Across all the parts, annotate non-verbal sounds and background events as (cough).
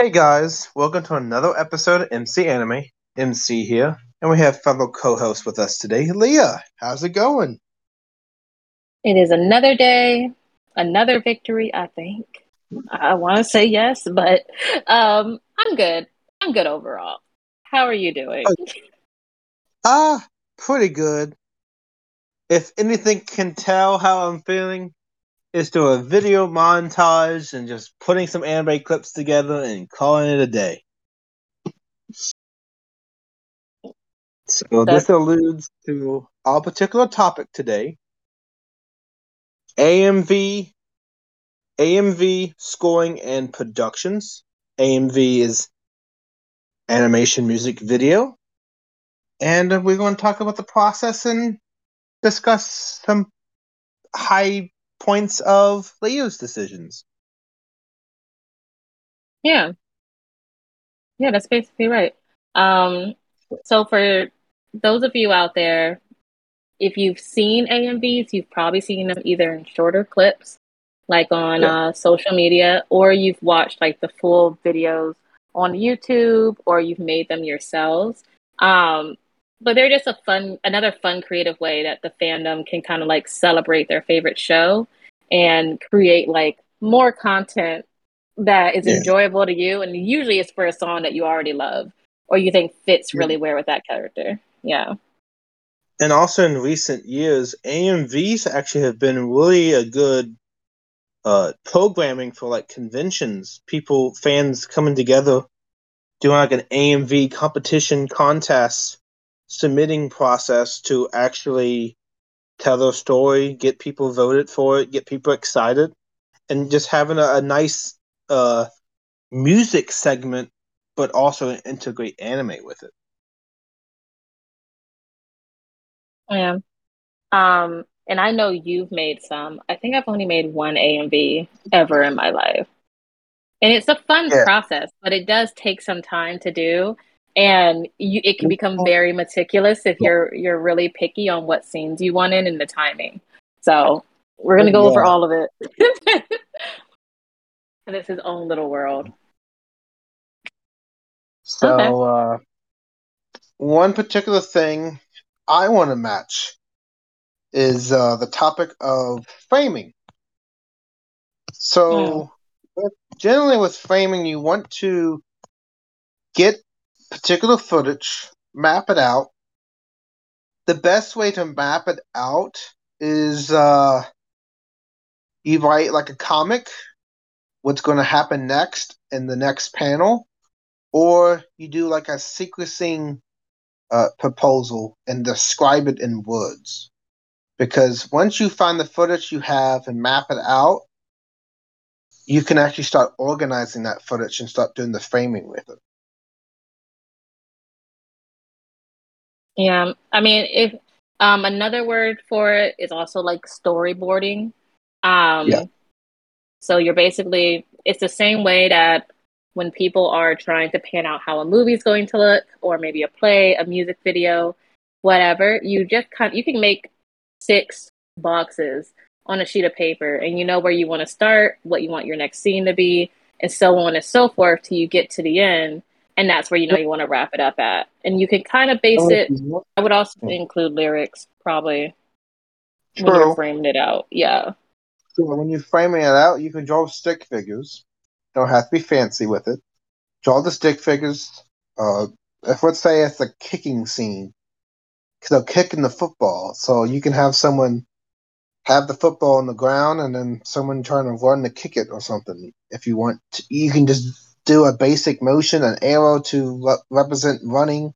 Hey guys, welcome to another episode of MC Anime. MC here, and we have fellow co-host with us today, Leah. How's it going? It is another day, another victory, I think. I want to say yes, but um, I'm good. I'm good overall. How are you doing? Ah, uh, pretty good. If anything can tell how I'm feeling, is do a video montage and just putting some anime clips together and calling it a day. So That's... this alludes to our particular topic today. AMV AMV scoring and productions. AMV is animation music video. And we're going to talk about the process and discuss some high points of Leo's decisions. Yeah. Yeah, that's basically right. Um, so for those of you out there, if you've seen AMVs, you've probably seen them either in shorter clips, like on yeah. uh, social media, or you've watched like the full videos on YouTube, or you've made them yourselves. Um, but they're just a fun, another fun, creative way that the fandom can kind of like celebrate their favorite show and create like more content that is yeah. enjoyable to you. And usually it's for a song that you already love or you think fits really well with that character. Yeah. And also in recent years, AMVs actually have been really a good uh, programming for like conventions. People, fans coming together, doing like an AMV competition contest submitting process to actually tell their story, get people voted for it, get people excited, and just having a, a nice uh, music segment, but also integrate anime with it. Yeah. Um, and I know you've made some. I think I've only made one AMV ever in my life. And it's a fun yeah. process, but it does take some time to do and you, it can become very meticulous if you're you're really picky on what scenes you want in and the timing. So we're gonna go yeah. over all of it. (laughs) and it's his own little world. So okay. uh, one particular thing I want to match is uh, the topic of framing. So mm. generally with framing, you want to get particular footage, map it out. The best way to map it out is uh, you write like a comic, what's going to happen next in the next panel, or you do like a sequencing uh, proposal and describe it in words. Because once you find the footage you have and map it out, you can actually start organizing that footage and start doing the framing with it. Yeah, I mean, if um, another word for it is also like storyboarding. Um, yeah. So you're basically it's the same way that when people are trying to pan out how a movie's going to look, or maybe a play, a music video, whatever. You just kind you can make six boxes on a sheet of paper, and you know where you want to start, what you want your next scene to be, and so on and so forth till you get to the end and that's where you know you want to wrap it up at. And you can kind of base it. I would also include lyrics, probably True. when you're framing it out. Yeah. So when you're framing it out, you can draw stick figures. Don't have to be fancy with it. Draw the stick figures. Uh, if let's say it's a kicking scene, because they're kicking the football, so you can have someone have the football on the ground and then someone trying to run to kick it or something. If you want, to, you can just do a basic motion, an arrow to re- represent running.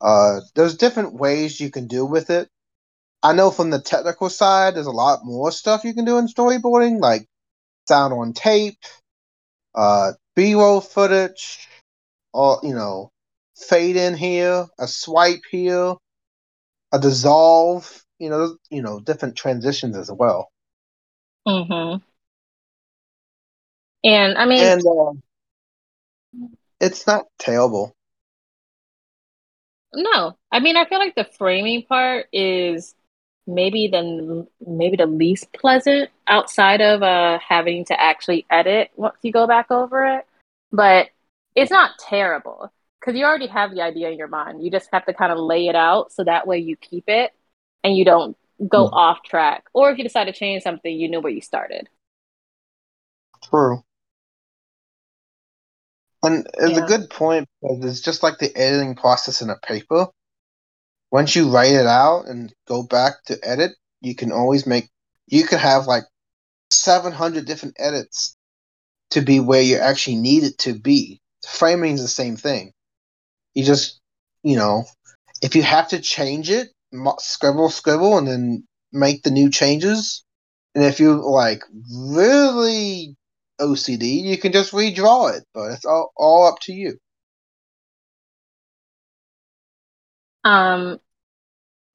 Uh, there's different ways you can do with it. I know from the technical side, there's a lot more stuff you can do in storyboarding, like sound on tape, uh, B-roll footage, or you know, fade in here, a swipe here, a dissolve. You know, you know, different transitions as well. Mm-hmm. And I mean, and uh, it's not terrible. No, I mean I feel like the framing part is maybe the maybe the least pleasant outside of uh having to actually edit once you go back over it. But it's not terrible because you already have the idea in your mind. You just have to kind of lay it out so that way you keep it and you don't go mm. off track. Or if you decide to change something, you know where you started. True. And it's yeah. a good point because it's just like the editing process in a paper. Once you write it out and go back to edit, you can always make, you could have like 700 different edits to be where you actually need it to be. Framing is the same thing. You just, you know, if you have to change it, scribble, scribble, and then make the new changes. And if you like really OCD, you can just redraw it, but it's all, all up to you. Um,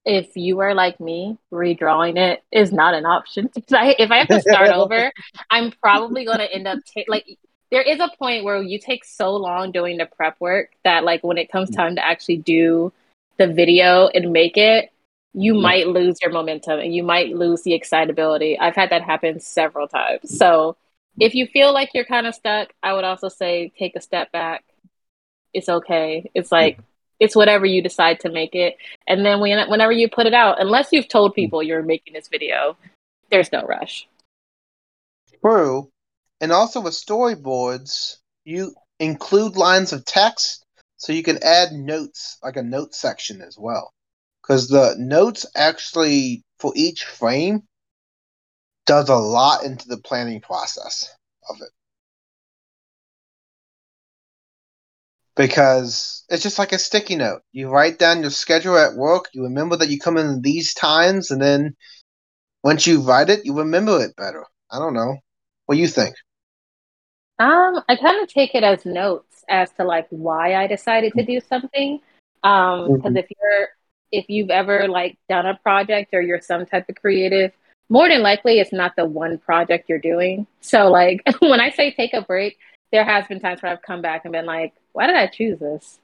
if you are like me, redrawing it is not an option. (laughs) If I, if I have to start (laughs) over, I'm probably going to end up ta- like there is a point where you take so long doing the prep work that like when it comes time to actually do the video and make it, you yeah. might lose your momentum and you might lose the excitability. I've had that happen several times. So if you feel like you're kind of stuck, I would also say take a step back. It's okay. It's like mm-hmm. it's whatever you decide to make it. And then when, whenever you put it out, unless you've told mm-hmm. people you're making this video, there's no rush. True. And also with storyboards, you include lines of text so you can add notes, like a note section as well. Because the notes actually, for each frame, does a lot into the planning process of it. Because it's just like a sticky note. You write down your schedule at work, you remember that you come in these times, and then once you write it, you remember it better. I don't know. What do you think? Um, I kind of take it as notes as to like why I decided to do something. Um, because mm-hmm. if you're if you've ever like done a project or you're some type of creative, more than likely it's not the one project you're doing. So like (laughs) when I say take a break, there has been times where I've come back and been like, why did I choose this?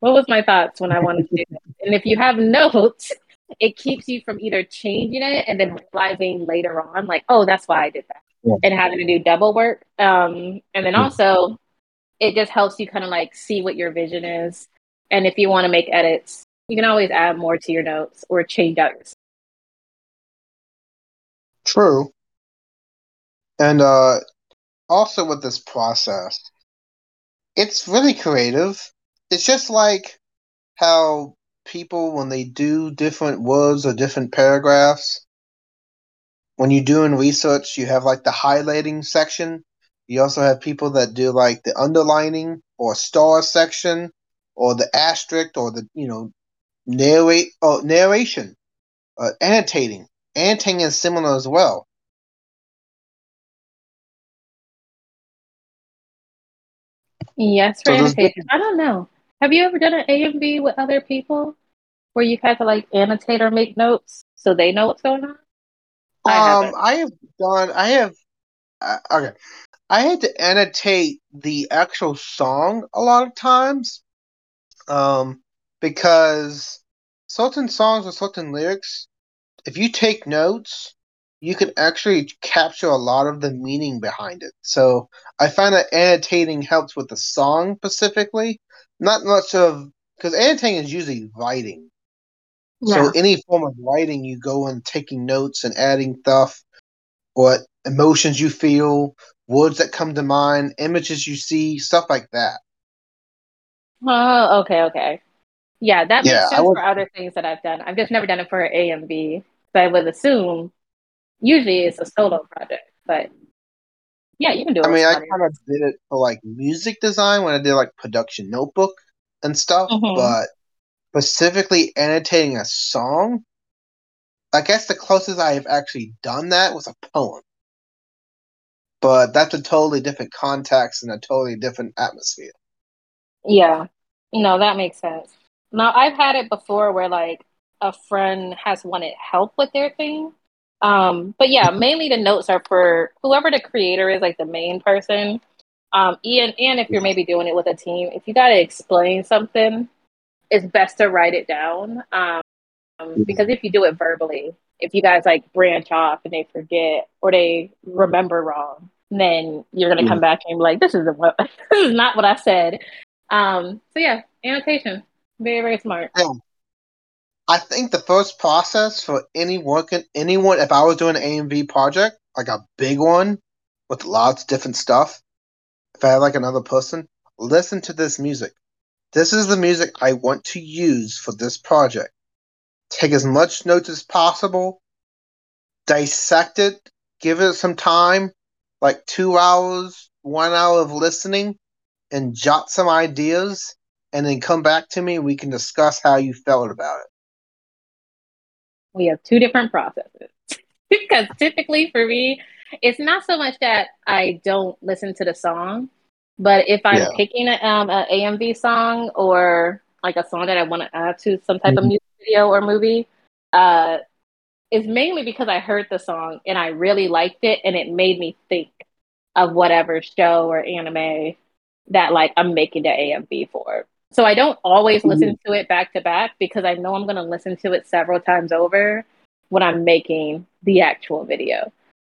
What was my thoughts when I wanted to do this? And if you have (laughs) notes, it keeps you from either changing it and then realizing later on, like, oh, that's why I did that. Yeah. And having to do double work. Um, and then also it just helps you kind of like see what your vision is. And if you want to make edits, you can always add more to your notes or change out your True. And uh, also with this process, it's really creative. It's just like how people, when they do different words or different paragraphs, when you're doing research, you have like the highlighting section. You also have people that do like the underlining or star section or the asterisk or the, you know, narrate or narration, uh, annotating. Anting is similar as well. Yes, for so annotation. I don't know. Have you ever done an AMV with other people where you've had to like annotate or make notes so they know what's going on? I um, I have done. I have. Uh, okay, I had to annotate the actual song a lot of times, um, because certain songs with certain lyrics if you take notes, you can actually capture a lot of the meaning behind it. So I find that annotating helps with the song specifically, not much of because annotating is usually writing. Yeah. So any form of writing, you go and taking notes and adding stuff, what emotions you feel, words that come to mind, images you see, stuff like that. Oh, okay, okay. Yeah, that makes yeah, sense for other things that I've done. I've just never done it for AMV. So I would assume usually it's a solo project, but yeah, you can do it. I mean, I kind of did it for like music design when I did like production notebook and stuff, mm-hmm. but specifically annotating a song, I guess the closest I have actually done that was a poem. But that's a totally different context and a totally different atmosphere. Yeah. No, that makes sense. Now I've had it before where like a friend has wanted help with their thing. Um, but yeah, mainly the notes are for whoever the creator is, like the main person. Um, and, and if you're maybe doing it with a team, if you got to explain something, it's best to write it down. Um, because if you do it verbally, if you guys like branch off and they forget or they remember wrong, then you're gonna come back and be like, "This is what (laughs) this is not what I said." Um, so yeah, annotation, very very smart. I think the first process for any working anyone, if I was doing an AMV project, like a big one with lots of different stuff, if I had like another person, listen to this music. This is the music I want to use for this project. Take as much notes as possible, dissect it, give it some time, like two hours, one hour of listening, and jot some ideas, and then come back to me and we can discuss how you felt about it. We have two different processes. (laughs) because typically for me, it's not so much that I don't listen to the song, but if I'm yeah. picking an um, a AMV song or like a song that I want to add to some type mm-hmm. of music video or movie, uh, it's mainly because I heard the song and I really liked it and it made me think of whatever show or anime that like I'm making the AMV for. So I don't always mm-hmm. listen to it back to back because I know I'm going to listen to it several times over when I'm making the actual video.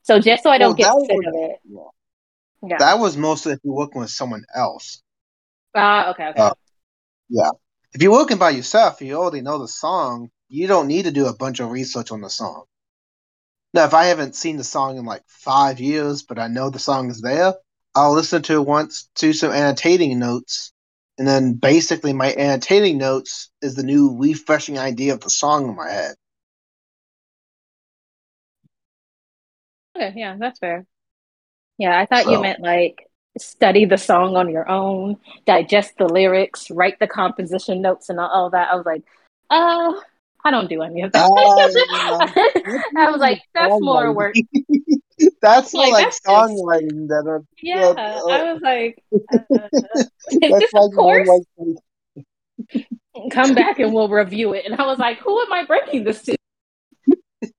So just so I don't well, get sick was, of it. Yeah. yeah. That was mostly if you're working with someone else. Ah, uh, okay, okay. Uh, yeah. If you're working by yourself, you already know the song. You don't need to do a bunch of research on the song. Now, if I haven't seen the song in like five years, but I know the song is there, I'll listen to it once, to some annotating notes, and then basically my annotating notes is the new refreshing idea of the song in my head. Okay, yeah, that's fair. Yeah, I thought so. you meant like study the song on your own, digest the lyrics, write the composition notes, and all, that. I was like, oh, I don't do any of that. (laughs) Uh, I was like, that's oh more work. (laughs) (laughs) that's like, like that's songwriting that are, yeah. Uh, I was like, uh, that's like course. Like... (laughs) Come back and we'll review it. And I was like, who am I breaking this to?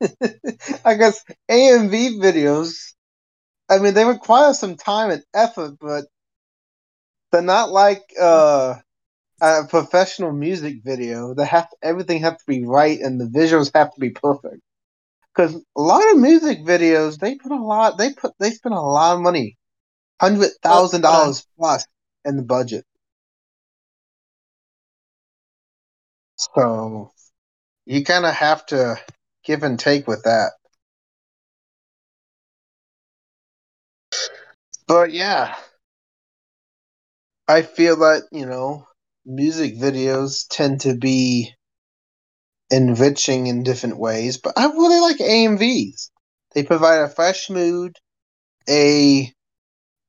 (laughs) I guess AMV videos, I mean, they require some time and effort, but they're not like uh, a professional music video. They have everything have to be right, and the visuals have to be perfect. Because a lot of music videos, they put a lot, they put, they spend a lot of money, hundred thousand dollars plus in the budget. So you kind of have to give and take with that. But yeah, I feel that, you know, music videos tend to be enriching in different ways, but I really like AMVs. They provide a fresh mood, a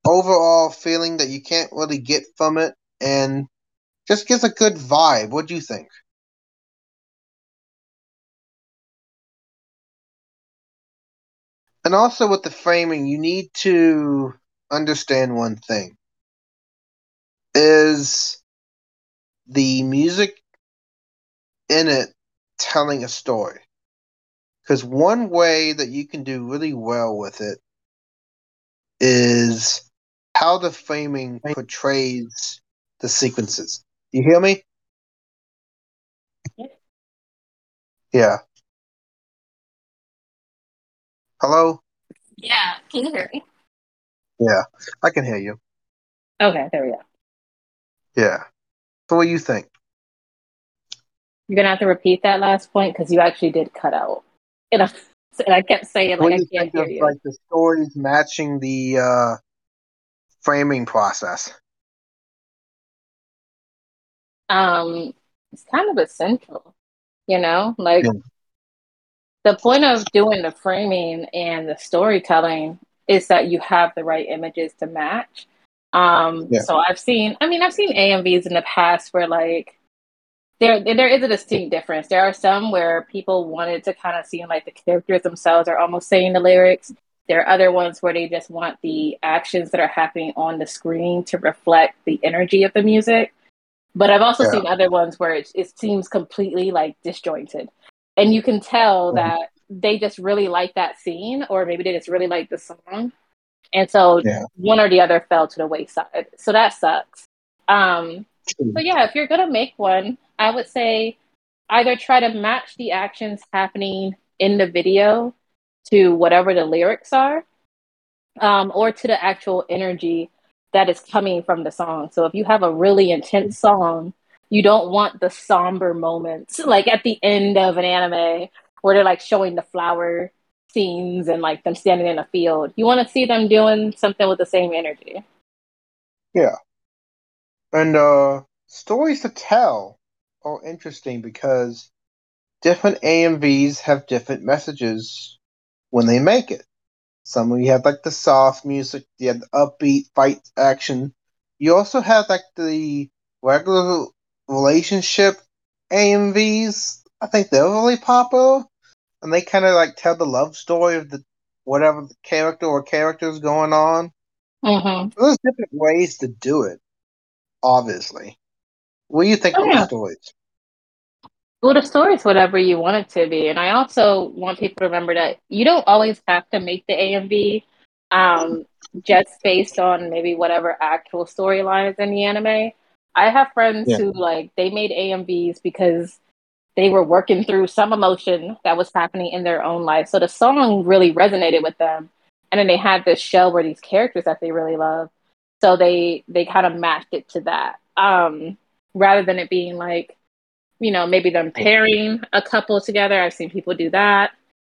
overall feeling that you can't really get from it, and just gives a good vibe. What do you think? And also with the framing, you need to understand one thing. Is the music in it telling a story? Because one way that you can do really well with it is how the framing portrays the sequences. You hear me? Yeah. Hello? Yeah, can you hear me? Yeah, I can hear you. Okay, there we go. Yeah. So what do you think? You're gonna have to repeat that last point because you actually did cut out. And I, and I kept saying like I can't hear you. Like the stories matching the uh, framing process. Um, it's kind of essential, you know, like. Yeah the point of doing the framing and the storytelling is that you have the right images to match. Um, yeah. So I've seen, I mean, I've seen AMVs in the past where like there there is a distinct difference. There are some where people wanted to kind of seem like the characters themselves are almost saying the lyrics. There are other ones where they just want the actions that are happening on the screen to reflect the energy of the music. But I've also yeah. seen other ones where it, it seems completely like disjointed and you can tell mm-hmm. that they just really like that scene or maybe they just really like the song and so yeah. one or the other fell to the wayside so that sucks um but yeah if you're gonna make one i would say either try to match the actions happening in the video to whatever the lyrics are um, or to the actual energy that is coming from the song. So if you have a really intense song, you don't want the somber moments (laughs) like at the end of an anime where they're like showing the flower scenes and like them standing in a field. You want to see them doing something with the same energy. Yeah. And uh stories to tell are interesting because different AMVs have different messages when they make it. Some of you have like the soft music, you have the upbeat fight action. You also have like the regular relationship AMVs. I think they're really popular, and they kind of like tell the love story of the whatever the character or characters going on. Mm-hmm. So there's different ways to do it. Obviously, what do you think Oh, of yeah. the stories? Well, the story is whatever you want it to be. And I also want people to remember that you don't always have to make the AMV um, just based on maybe whatever actual storyline is in the anime. I have friends Yeah. who, like, they made AMVs because they were working through some emotion that was happening in their own life. So the song really resonated with them. And then they had this show where these characters that they really love. So they they kind of matched it to that. Um, rather than it being like, you know, maybe them pairing a couple together. I've seen people do that.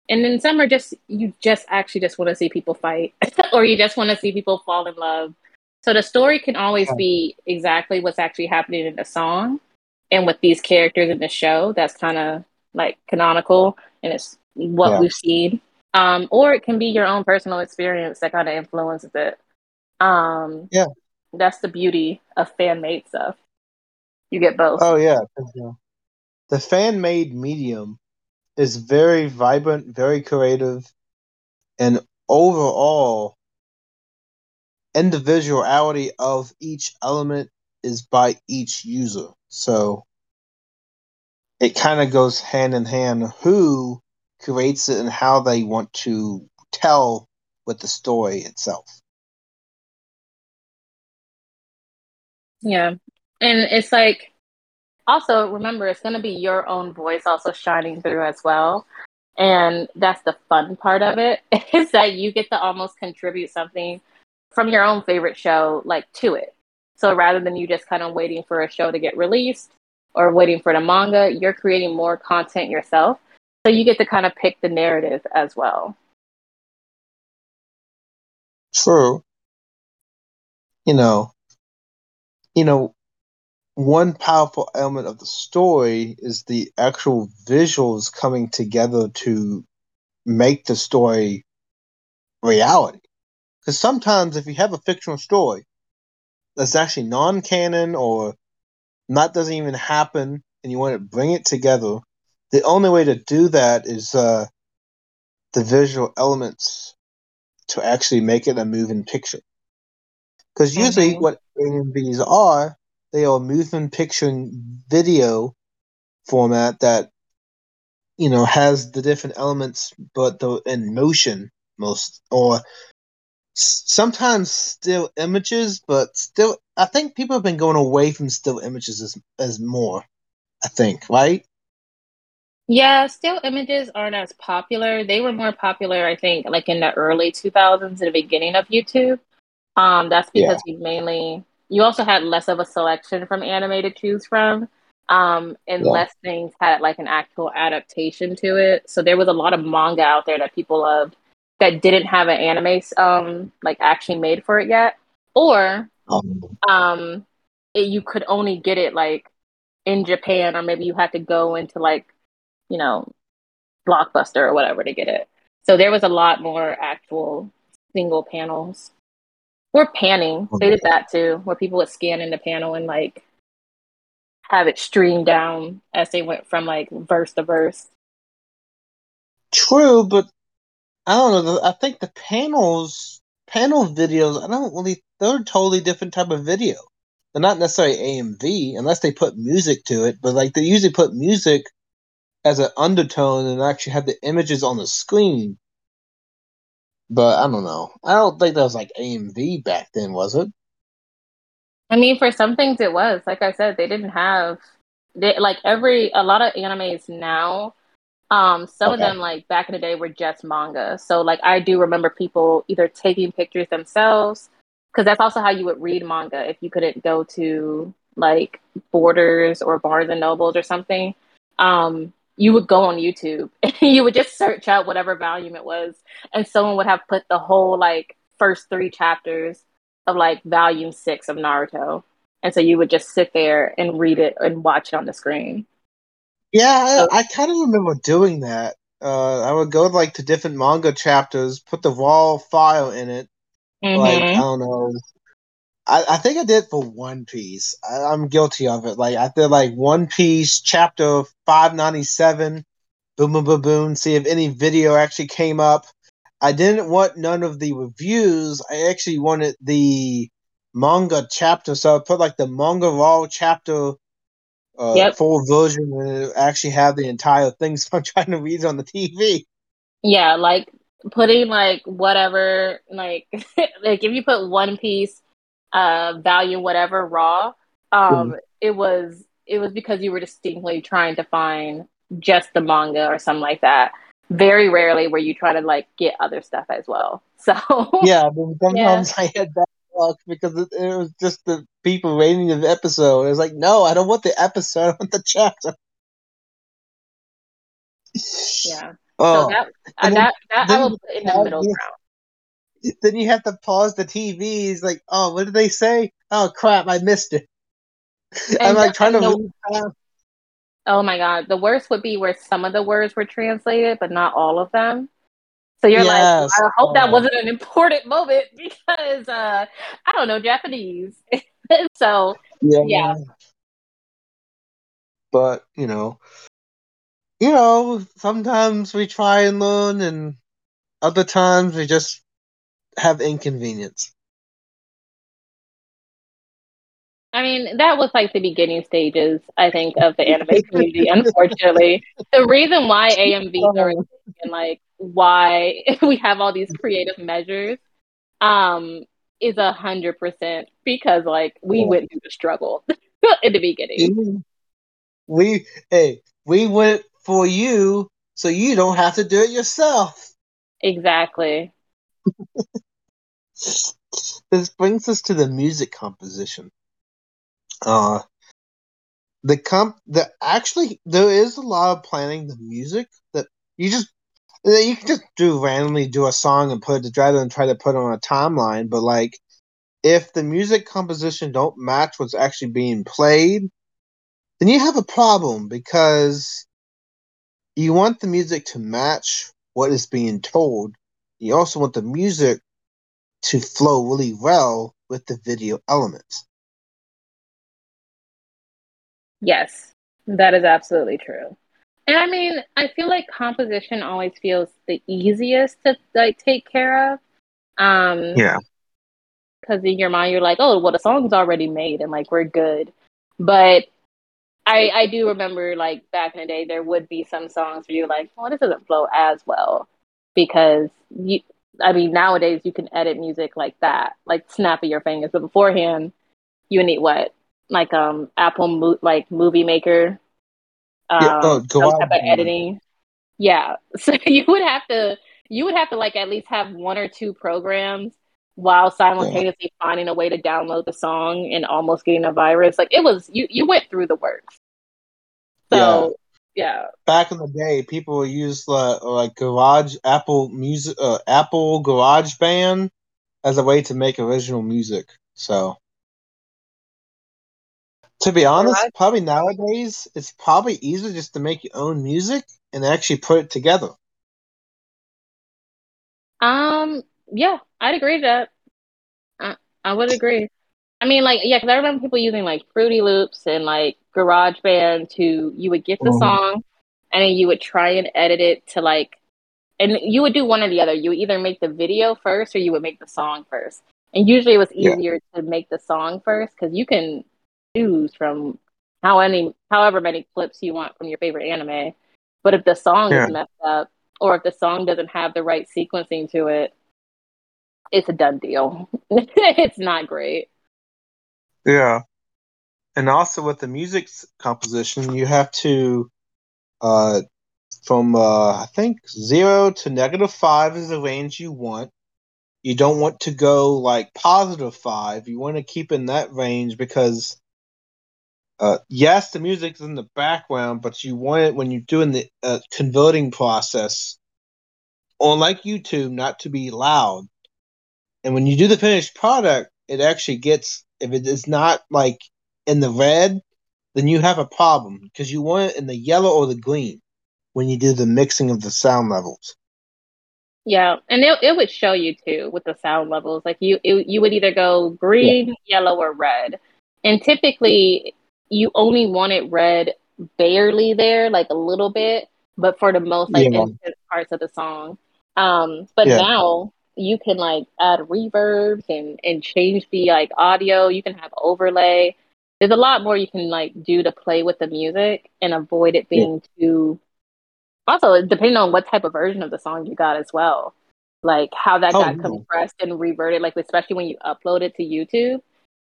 And then some are just you just actually just want to see people fight (laughs) or you just want to see people fall in love. So the story can always be exactly what's actually happening in the song and with these characters in the show that's kind of like canonical and it's what Yeah. we've seen. Um, or it can be your own personal experience that kind of influences it. Um, Yeah. That's the beauty of fan made stuff. You get both. Oh yeah, the fan made medium is very vibrant, very creative, and overall individuality of each element is by each user. So it kind of goes hand in hand who creates it and how they want to tell with the story itself. Yeah. And it's like, also remember, it's going to be your own voice also shining through as well. And that's the fun part of it (laughs) is that you get to almost contribute something from your own favorite show, like to it. So rather than you just kind of waiting for a show to get released or waiting for the manga, you're creating more content yourself. So you get to kind of pick the narrative as well. True. You know, you know, one powerful element of the story is the actual visuals coming together to make the story reality. Because sometimes, if you have a fictional story that's actually non-canon or not doesn't even happen, and you want to bring it together, the only way to do that is uh, the visual elements to actually make it a moving picture. Because usually, Mhm. what AMVs are, they are moving picture and video format that you know has the different elements, but the in motion most or sometimes still images, but still, I think people have been going away from still images as as more. I think, right? Yeah, still images aren't as popular. They were more popular, I think, like in the early 2000s, in the beginning of YouTube. Um, that's because we mainly you also had less of a selection from anime to choose from, um, and Yeah. less things had like an actual adaptation to it. So there was a lot of manga out there that people loved that didn't have an anime um like actually made for it yet, or Um, um, it, you could only get it like in Japan, or maybe you had to go into like you know Blockbuster or whatever to get it. So there was a lot more actual single panels. Or panning. Oh, they did that too, where people would scan in the panel and like have it stream down as they went from like verse to verse. True, but I don't know. I think the panels, panel videos, I don't really. They're a totally different type of video. They're not necessarily AMV unless they put music to it, but like they usually put music as an undertone and actually have the images on the screen. But I don't know. I don't think that was like AMV back then, was it? I mean, for some things it was. Like I said, they didn't have they like every a lot of animes now Um, some okay. of them, like back in the day, were just manga. So, like, I do remember people either taking pictures themselves, because that's also how you would read manga if you couldn't go to like Borders or Barnes and Nobles or something. Um, you would go on YouTube (laughs) and you would just search out whatever volume it was, and someone would have put the whole like first three chapters of like volume six of Naruto. And so you would just sit there and read it and watch it on the screen. Yeah, I, I kind of remember doing that. Uh, I would go like to different manga chapters, put the raw file in it. Mm-hmm. Like I don't know. I, I think I did for One Piece. I, I'm guilty of it. Like I did like One Piece chapter five ninety seven. Boom boom boom boom. See if any video actually came up. I didn't want none of the reviews. I actually wanted the manga chapter, so I put like the manga raw chapter uh, yep. full version and actually have the entire thing. (laughs) So I'm trying to read it on the TV. Yeah, like putting like whatever, like (laughs) like if you put One Piece, uh, value whatever raw, um, mm. it was it was because you were distinctly trying to find just the manga or something like that very rarely where you try to like get other stuff as well. (laughs) So yeah, but sometimes yeah. I had that luck because it, it, was just the people rating the episode. It was like, no, I don't want the episode, I want the chapter. Yeah. (laughs) Oh. So that, uh, that, that I will put in the middle ground. Then you have to pause the TV. He's like, oh, what did they say? Oh crap, I missed it. (laughs) And I'm like trying to. Oh my god, the worst would be where some of the words were translated, but not all of them. So you're yes. like, I hope that wasn't an important moment (laughs) because uh, I don't know Japanese. (laughs) so yeah. yeah. But you know, you know, sometimes we try and learn, and other times we just have inconvenience. I mean, that was like the beginning stages, I think, of the anime (laughs) community, unfortunately. the reason why AMVs are and like why (laughs) we have all these creative measures um is a hundred percent because like we yeah. went through the struggle (laughs) in the beginning. We hey, we went for you so you don't have to do it yourself. Exactly. This brings us to the music composition. Uh, the comp the actually there is a lot of planning the music that you just you can just do randomly do a song and put it together and try to put on a timeline, but like if the music composition don't match what's actually being played, then you have a problem because you want the music to match what is being told. You also want the music to flow really well with the video elements. Yes, that is absolutely true. And I mean, I feel like composition always feels the easiest to like take care of. Um, yeah. Because in your mind, you're like, oh, well, the song's already made and like we're good. But I I do remember like back in the day, there would be some songs where you're like, well, this doesn't flow as well because you. I mean, nowadays you can edit music like that, like snap of your fingers. But beforehand, you need what like um Apple mo- like Movie Maker, um, yeah, oh, some type of editing. Yeah, (laughs) so you would have to you would have to like at least have one or two programs while simultaneously yeah. finding a way to download the song and almost getting a virus. Like it was you you went through the works. So yeah. Back in the day, people used uh, like Garage Apple Music uh, Apple Garage Band as a way to make original music. So to be honest, right. probably nowadays it's probably easier just to make your own music and actually put it together. Um, yeah, I'd agree that. I, I would agree. I mean, like, yeah, because I remember people using like Fruity Loops and like GarageBand to you would get the mm-hmm. song and then you would try and edit it to like, and you would do one or the other. You would either make the video first or you would make the song first. And usually it was easier yeah. to make the song first because you can choose from how any however many clips you want from your favorite anime. But if the song yeah. is messed up or if the song doesn't have the right sequencing to it, it's a done deal. (laughs) it's not great. Yeah. And also with the music composition, you have to uh from uh, I think zero to negative five is the range you want. You don't want to go like positive five. You want to keep in that range because, uh, yes, the music's in the background, but you want it when you're doing the uh, converting process on like YouTube not to be loud. And when you do the finished product, it actually gets if it is not like in the red, then you have a problem because you want it in the yellow or the green when you do the mixing of the sound levels. Yeah, and it, it would show you too with the sound levels. Like you it, you would either go green, yeah. yellow, or red. And typically you only want it red barely there, like a little bit, but for the most like yeah. parts of the song. Um, but yeah. now you can like add reverbs and and change the like audio. You can have overlay. There's a lot more you can like do to play with the music and avoid it being too also depending on what type of version of the song you got as well. Like how that oh, got no. compressed and reverted like especially when you upload it to youtube.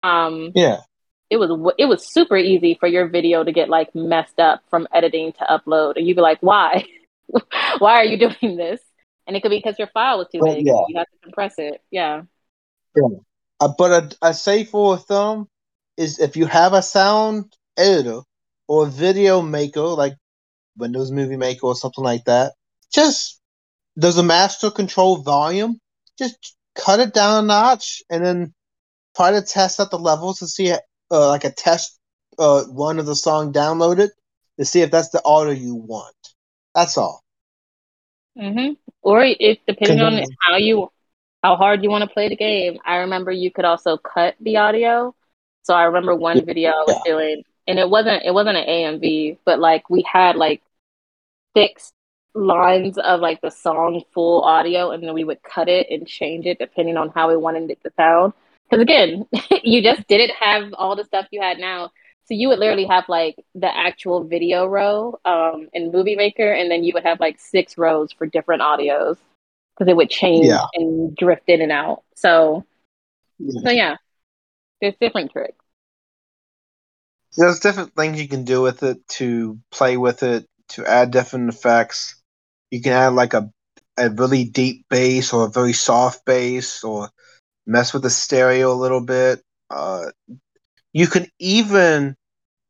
Um yeah. it was it was super easy for your video to get like messed up from editing to upload. And you'd be like why? (laughs) Why are you doing this and it could be because your file was too well, big yeah. you have to compress it yeah yeah uh, but a, a safe rule of thumb is if you have a sound editor or video maker like Windows Movie Maker or something like that. Just does a master control volume? Just cut it down a notch and then try to test out the levels to see uh, like a test uh, one of the song downloaded to see if that's the audio you want. That's all. Mm-hmm. Or if depending on how you how hard you want to play the game. I remember you could also cut the audio. So I remember one video I was yeah. doing and it wasn't it wasn't an AMV, but like we had like six lines of like the song full audio, and then we would cut it and change it depending on how we wanted it to sound. Because again, (laughs) you just didn't have all the stuff you had now. So you would literally have like the actual video row um, in Movie Maker, and then you would have like six rows for different audios because it would change yeah. and drift in and out. So, yeah. so yeah, there's different tricks. There's different things you can do with it to play with it to add different effects. You can add like a a really deep bass or a very soft bass or mess with the stereo a little bit. Uh, you can even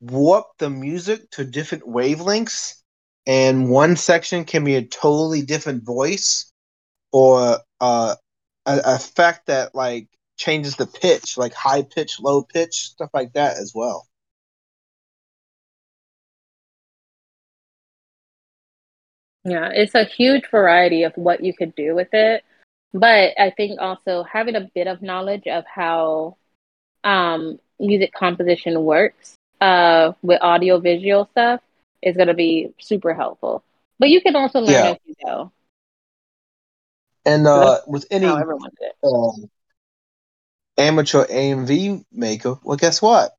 warp the music to different wavelengths, and one section can be a totally different voice or uh, a effect that like changes the pitch, like high pitch, low pitch, stuff like that as well. Yeah, it's a huge variety of what you could do with it. But I think also having a bit of knowledge of how um, music composition works uh, with audio visual stuff is going to be super helpful. But you can also learn yeah. as you go. And uh, with any uh, amateur AMV maker, well, guess what?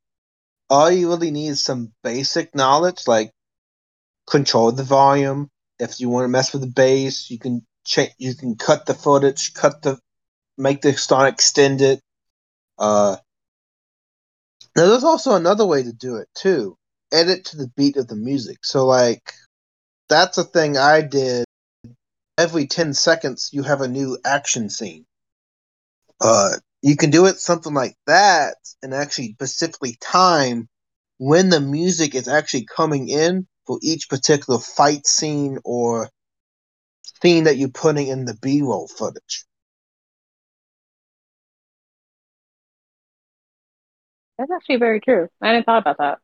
All you really need is some basic knowledge, like control the volume, if you want to mess with the bass, you can change. You can cut the footage, cut the, make the song extend it. Uh, now there's also another way to do it too. Edit to the beat of the music. So like, that's a thing I did. Every ten seconds, you have a new action scene. Uh, you can do it something like that, and actually specifically time when the music is actually coming in for each particular fight scene or scene that you're putting in the B-roll footage. That's actually very true. I hadn't thought about that.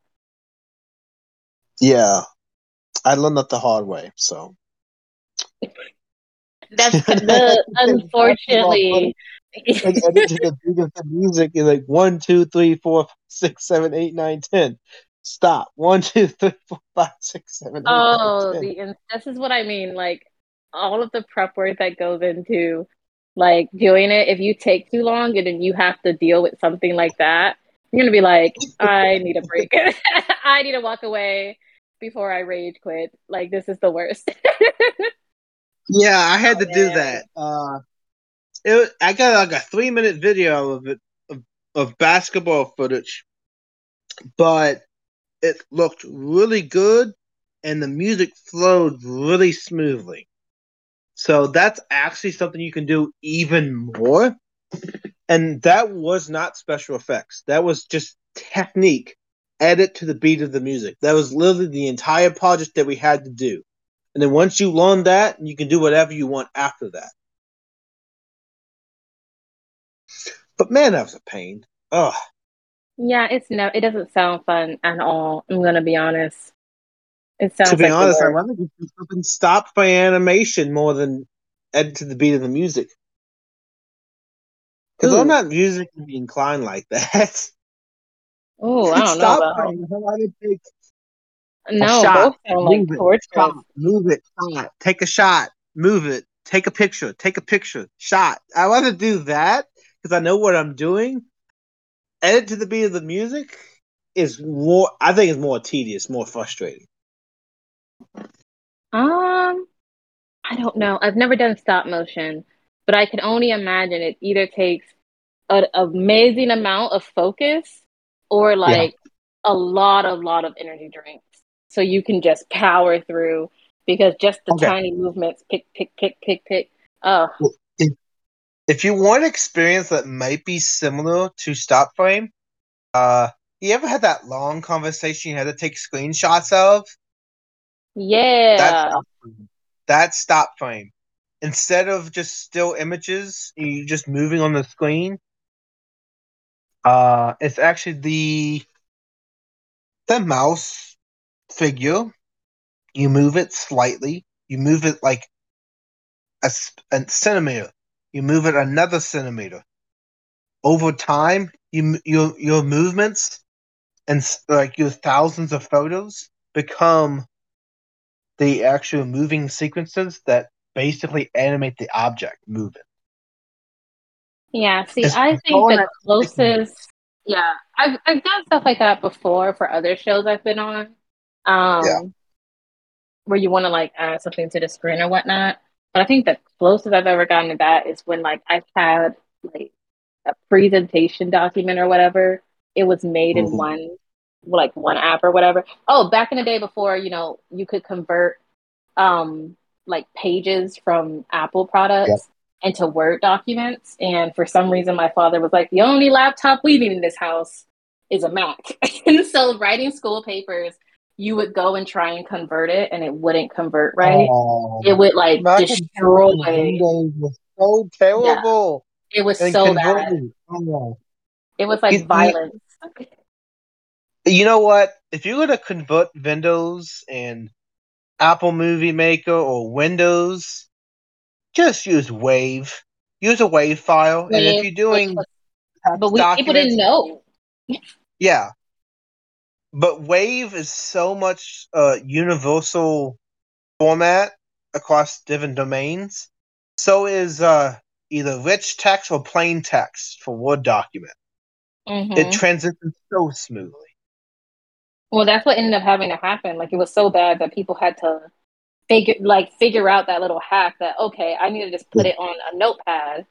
Yeah, I learned that the hard way. So that's (laughs) the unfortunately. like editing the beat of the music is like one, two, three, four, six, seven, eight, nine, ten stop. One, two, three, four, five, six, seven. Oh, eight, the this is what I mean. Like all of the prep work that goes into like doing it. If you take too long and then you have to deal with something like that, you're gonna be like, (laughs) I need a break. (laughs) I need to walk away before I rage quit. Like this is the worst. (laughs) yeah, I had oh, to man. do that. Uh, it, I got like a three minute video of it of, of basketball footage, but it looked really good, and the music flowed really smoothly. So that's actually something you can do even more. And that was not special effects. That was just technique edit to the beat of the music. That was literally the entire project that we had to do. And then once you learn that, you can do whatever you want after that. But man, that was a pain. Ugh. Yeah, it's no, it doesn't sound fun at all. I'm gonna be honest. It sounds. To be like honest, I'd rather just something stop by animation more than edit to the beat of the music. Because I'm not musically inclined like that. (laughs) Oh, I don't stop know. frame. How about it take No, shot, both like it, move it, shot, take a shot, move it, take a picture, take a picture, shot. I want to do that because I know what I'm doing. Edit to the beat of the music is more. I think it's more tedious, more frustrating. Um, I don't know. I've never done stop motion, but I can only imagine it either takes an amazing amount of focus or like a lot, a lot of energy drinks. So you can just power through because just the Okay. tiny movements, pick, pick, pick, pick, pick. Oh, If you want an experience that might be similar to stop frame, uh, you ever had that long conversation you had to take screenshots of? yeah. That's. That's stop frame. Instead of just still images, you just moving on the screen. Uh, it's actually the the mouse figure. You move it slightly. You move it like a centimeter. You move it another centimeter. Over time, you your your movements and like your thousands of photos become the actual moving sequences that basically animate the object moving. Yeah, see, It's I think the closest, yeah, I've I've done stuff like that before for other shows I've been on, um, Yeah. where you want to like add something to the screen or whatnot. But I think the closest I've ever gotten to that is when like I've had like a presentation document or whatever. It was made in Mhm. one, like one app or whatever. Oh, back in the day before, you know, you could convert um like pages from Apple products into Word documents. And for some reason, my father was like, the only laptop we need in this house is a Mac. (laughs) and so, writing school papers, you would go and try and convert it, and it wouldn't convert right. Oh, it would like Mac destroy. Windows was so terrible. It was And so bad. oh. It was like You- you- violence. You know what? If you're gonna convert Windows and Apple Movie Maker or Windows, just use Wave. Use a Wave file, and if you're doing but- we people didn't know. Yeah. But Wave is so much uh, universal format across different domains. So is uh, either rich text or plain text for Word document. Mhm. It transitions so smoothly. Well, that's what ended up having to happen. Like it was so bad that people had to figure like figure out that little hack that okay, I need to just put it on a notepad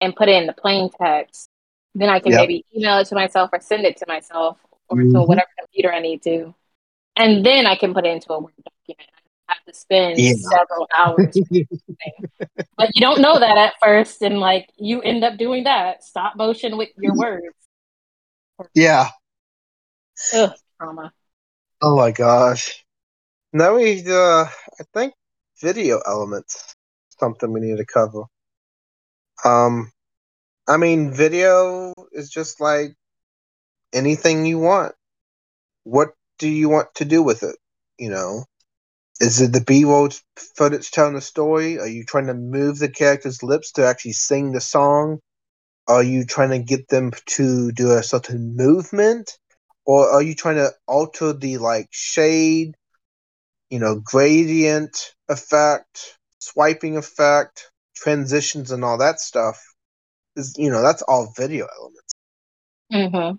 and put it in the plain text. Then I can Yep. maybe email it to myself or send it to myself or to Mhm. whatever computer I need to. And then I can put it into a Word document. I have to spend Yeah. several hours. (laughs) but you don't know that at first and like you end up doing that. Stop motion with your words. yeah. Ugh, trauma. Oh my gosh. Now we, uh, I think video elements something we need to cover. Um, I mean, video is just like anything you want. What do you want to do with it? You know, is it the B-roll footage telling a story? Are you trying to move the character's lips to actually sing the song? Are you trying to get them to do a certain movement? Or are you trying to alter the like shade, you know, gradient effect, swiping effect, transitions and all that stuff? Is you know, that's all video elements. Mm-hmm.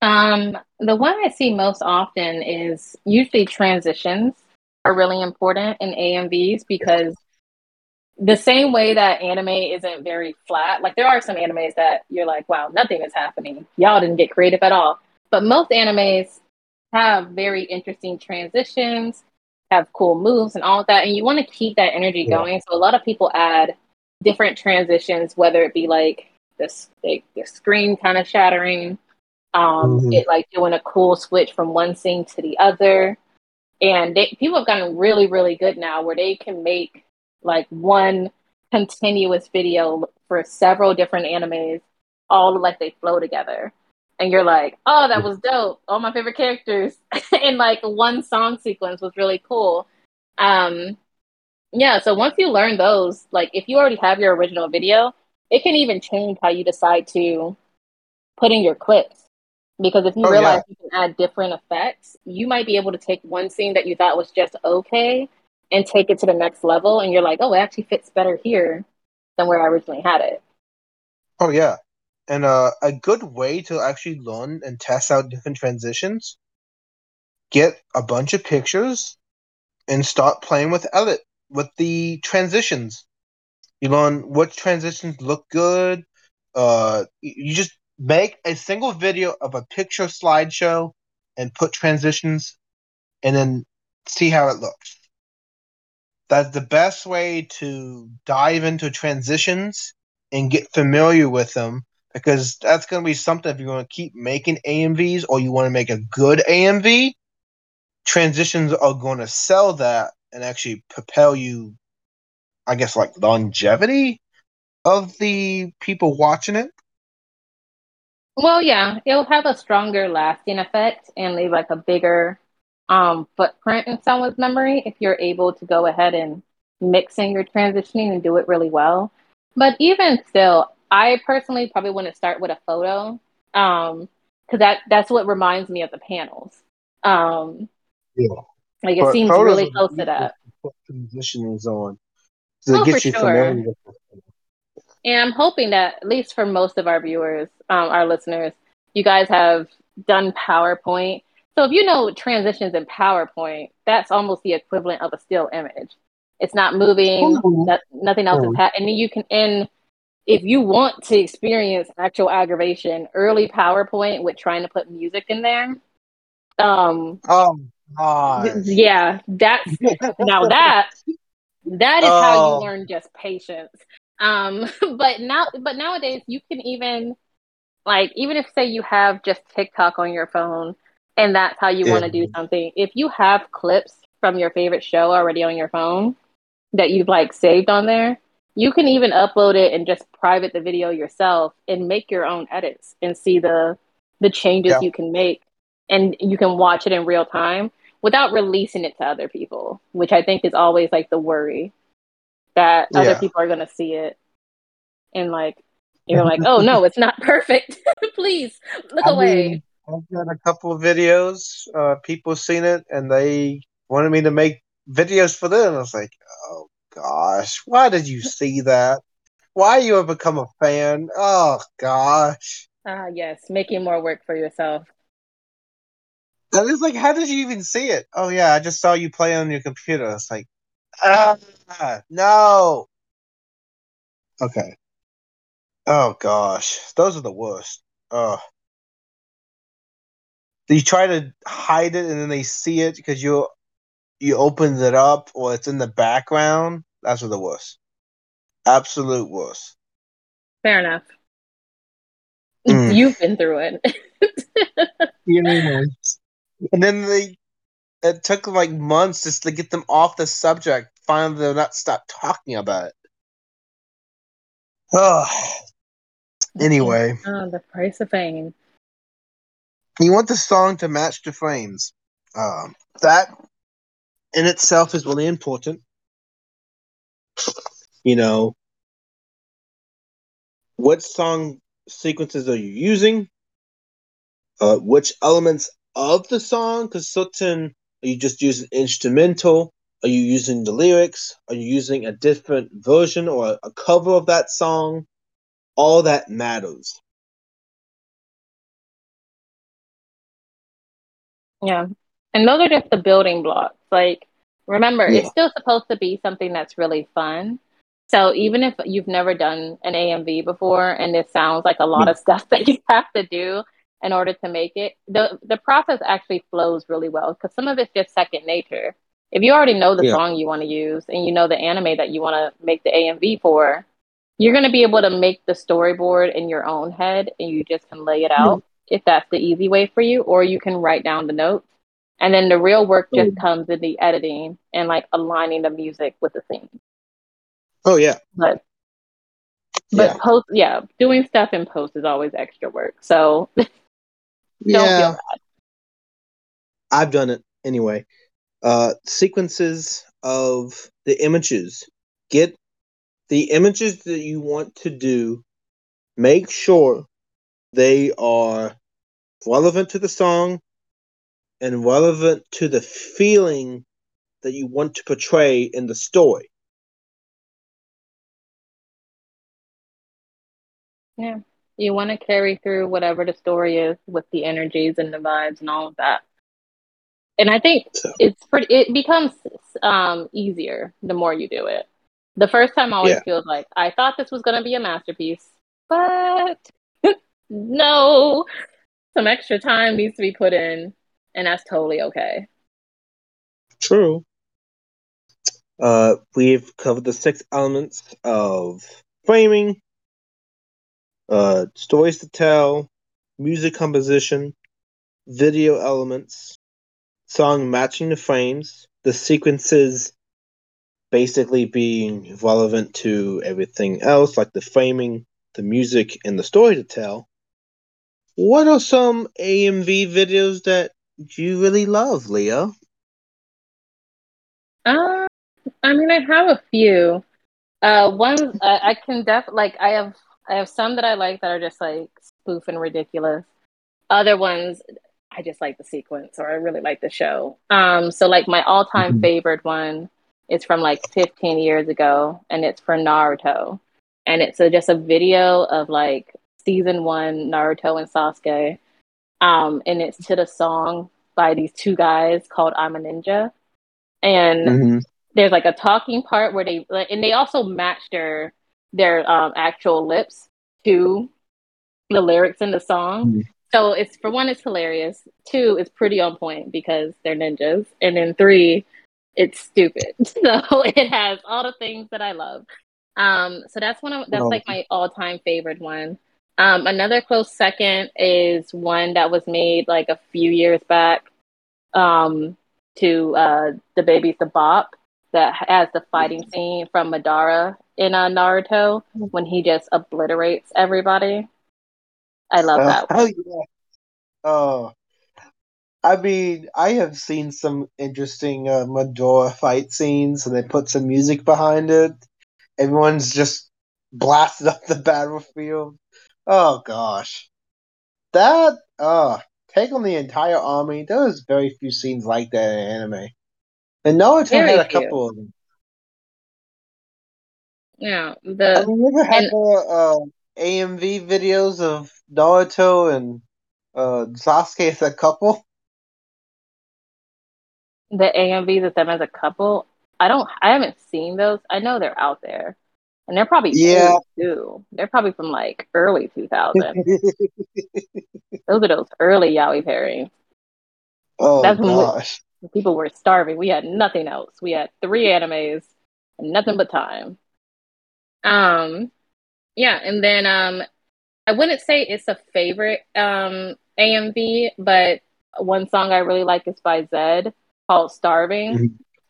Um, the one I see most often is usually transitions are really important in AMVs because the same way that anime isn't very flat, like there are some animes that you're like, wow, nothing is happening. Y'all didn't get creative at all. But most animes have very interesting transitions, have cool moves and all of that. And you want to keep that energy yeah. going. So a lot of people add different transitions, whether it be like this the, the screen kind of shattering, um, mm-hmm. it like doing a cool switch from one scene to the other. And they, people have gotten really, really good now where they can make like one continuous video for several different animes, all like they flow together. And you're like, oh, that was dope. All my favorite characters. (laughs) and like one song sequence was really cool. Um, yeah, so once you learn those, like if you already have your original video, it can even change how you decide to put in your clips. Because if you oh, realize yeah. you can add different effects, you might be able to take one scene that you thought was just okay and take it to the next level. And you're like, oh, it actually fits better here than where I originally had it. Oh, yeah. And uh, a good way to actually learn and test out different transitions get a bunch of pictures and start playing with edit with the transitions. You learn what transitions look good. Uh, you just make a single video of a picture slideshow and put transitions and then see how it looks. That's the best way to dive into transitions and get familiar with them because that's going to be something if you're going to keep making AMVs or you want to make a good AMV, transitions are going to sell that and actually propel you, I guess, like longevity of the people watching it. Well, yeah, it'll have a stronger lasting effect and leave like a bigger um, footprint in someone's memory if you're able to go ahead and mix in your transitioning and do it really well. But even still, I personally probably wouldn't start with a photo because um, that that's what reminds me of the panels. Um, yeah, like it but seems really close to that. Transition is on. So oh, for sure. And I'm hoping that at least for most of our viewers, um, our listeners, you guys have done PowerPoint. So if you know transitions in PowerPoint, that's almost the equivalent of a still image. It's not moving. That, nothing else is happening. And you can in if you want to experience actual aggravation, early PowerPoint with trying to put music in there. Um, oh, gosh. yeah, that's (laughs) now that that is oh. how you oh. learn just patience. Um, (laughs) but now, but nowadays you can even like even if say you have just TikTok on your phone and that's how you want to do something. If you have clips from your favorite show already on your phone that you've like saved on there, you can even upload it and just private the video yourself and make your own edits and see the the changes yeah. you can make and you can watch it in real time without releasing it to other people which i think is always like the worry that yeah. other people are going to see it and like you're like oh no (laughs) it's not perfect (laughs) please look I away mean, i've got a couple of videos uh people seen it and they wanted me to make videos for them i was like oh gosh, why did you (laughs) see that? Why you have become a fan? Oh gosh. Ah, uh, yes, making more work for yourself. That is like, how did you even see it? Oh yeah, I just saw you play on your computer. It's like, ah, no. Okay. Oh gosh, those are the worst. Oh. You try to hide it and then they see it because you you opened it up or it's in the background. That's what it was. Absolute worst. Fair enough. Mm. You've been through it. (laughs) yeah. And then they it took like months just to get them off the subject. Finally they'll not stop talking about it. Oh. (sighs) (sighs) Anyway. Oh, the price of fame. You want the song to match the frames. Um, that in itself is really important you know, what song sequences are you using? Uh, which elements of the song? Because certain, are you just using instrumental? Are you using the lyrics? Are you using a different version or a cover of that song? All that matters. Yeah. And those are just the building blocks. Like, Remember, yeah. it's still supposed to be something that's really fun. So even if you've never done an AMV before and it sounds like a lot mm. of (laughs) stuff that you have to do, in order to make it. The the process actually flows really well because some of it's just second nature. If you already know the yeah. song you want to use and you know the anime that you want to make the AMV for, you're going to be able to make the storyboard in your own head and you just can lay it out. If that's the easy way for you, or you can write down the notes. And then the real work just mm-hmm. comes in the editing and like aligning the music with the scene. Oh yeah. But but yeah. post yeah, doing stuff in post is always extra work. So (laughs) yeah. I've done it anyway. Uh sequences of the images. Get the images that you want to do, make sure they are relevant to the song and relevant to the feeling that you want to portray in the story. Yeah. You want to carry through whatever the story is with the energies and the vibes and all of that. And I think so. it's pretty it becomes um easier the more you do it. The first time always yeah. feels like I thought this was going to be a masterpiece, but (laughs) no. Some extra time needs to be put in, and that's totally okay. True. Uh, we've covered the six elements of framing, uh, stories to tell, music composition, video elements, song matching the frames, the sequences basically being relevant to everything else, like the framing, the music, and the story to tell. What are some AMV videos that you really love, Leah? Uh, I mean, I have a few. Uh, one I, I can def like I have I have some that I like that are just like spoof and ridiculous. Other ones I just like the sequence or I really like the show. Um, so like my all time mm-hmm. favorite one is from like 15 years ago and it's for Naruto. And it's a, just a video of like season one Naruto and Sasuke. Um, and it's to the song by these two guys called I'm a Ninja. And mm-hmm. there's like a talking part where they, and they also match their their um, actual lips to the lyrics in the song. Mm-hmm. So it's for one, it's hilarious. Two, it's pretty on point because they're ninjas, and then three, it's stupid. (laughs) So it has all the things that I love. Um, so that's one of that's oh. like my all time favorite one. Um, another close second is one that was made like a few years back um, to uh, DaBaby's The Bop that has the fighting scene from Madara in uh, Naruto when he just obliterates everybody. I love uh, that. One. yeah. Oh, I mean, I have seen some interesting uh, Madara fight scenes, and they put some music behind it. Everyone's just blasted up the battlefield. Oh gosh, that uh, take on the entire army. There was very few scenes like that in anime, and Naruto very had a few. couple of them. Yeah, the you ever had and, the uh, AMV videos of Naruto and uh, Sasuke as a couple? The AMVs of them as a couple. I don't. I haven't seen those. I know they're out there, and they're probably yeah too. They're probably from like early 2000. (laughs) those are those early yaoi pairings. Oh That's gosh! We, people were starving. We had nothing else. We had three animes and nothing but time. Um, yeah, and then um, I wouldn't say it's a favorite um AMV, but one song I really like is by Zedd called "Starving,"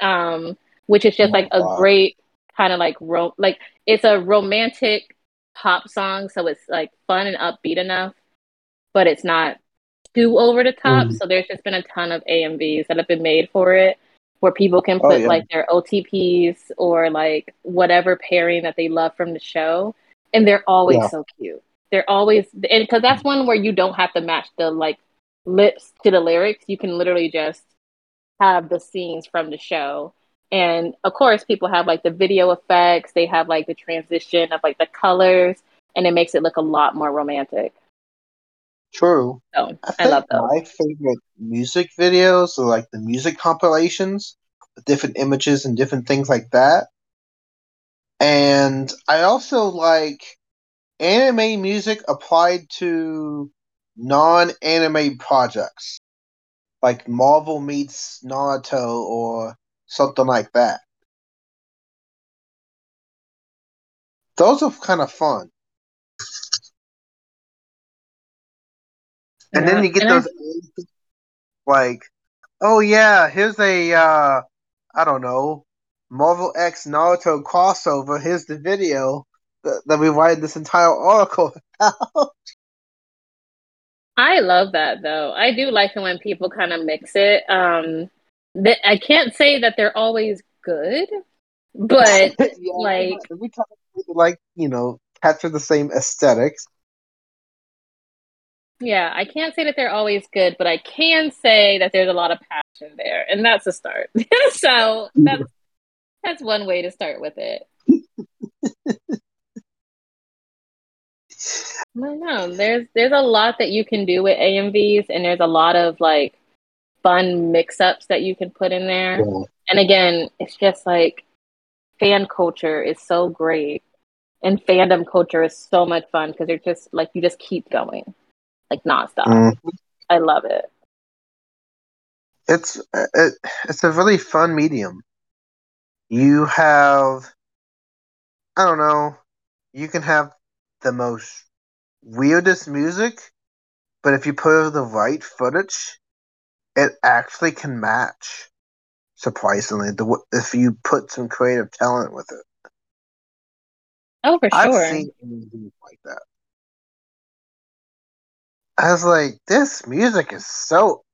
mm-hmm. um, which is just oh like a God. great kind of like ro- like it's a romantic pop song, so it's like fun and upbeat enough, but it's not too over the top. Mm-hmm. So there's just been a ton of AMVs that have been made for it where people can oh, put oh, yeah. like their OTPs or like whatever pairing that they love from the show, and they're always yeah. so cute. They're always and because that's one where you don't have to match the like lips to the lyrics. You can literally just have the scenes from the show. And of course, people have like the video effects. They have like the transition of like the colors, and it makes it look a lot more romantic. True. So I, I love those. My favorite music videos are like the music compilations with different images and different things like that. And I also like anime music applied to non-anime projects, like Marvel meets Naruto or something like that. Those are kind of fun. And Yeah, then you get and I- those like, oh yeah, here's a uh I don't know, Marvel X Naruto crossover. Here's the video that, that we write this entire article (laughs) about. I love that though. I do like it when people kind of mix it. Um, th- I can't say that they're always good, but (laughs) Yeah, like we talk like, you know, capture the same aesthetics. yeah, I can't say that they're always good, but I can say that there's a lot of passion there, and that's a start. (laughs) so that's that's one way to start with it. (laughs) I don't know. There's there's a lot that you can do with AMVs, and there's a lot of like fun mix-ups that you can put in there. And again, it's just like fan culture is so great, and fandom culture is so much fun because they're just like you just keep going, like nonstop. Mm. I love it. It's it, it's a really fun medium. You have I don't know, you can have the most weirdest music, but if you put the right footage, it actually can match. Surprisingly, the if you put some creative talent with it, Oh, for I've sure. seen movies like that. I was like, this music is so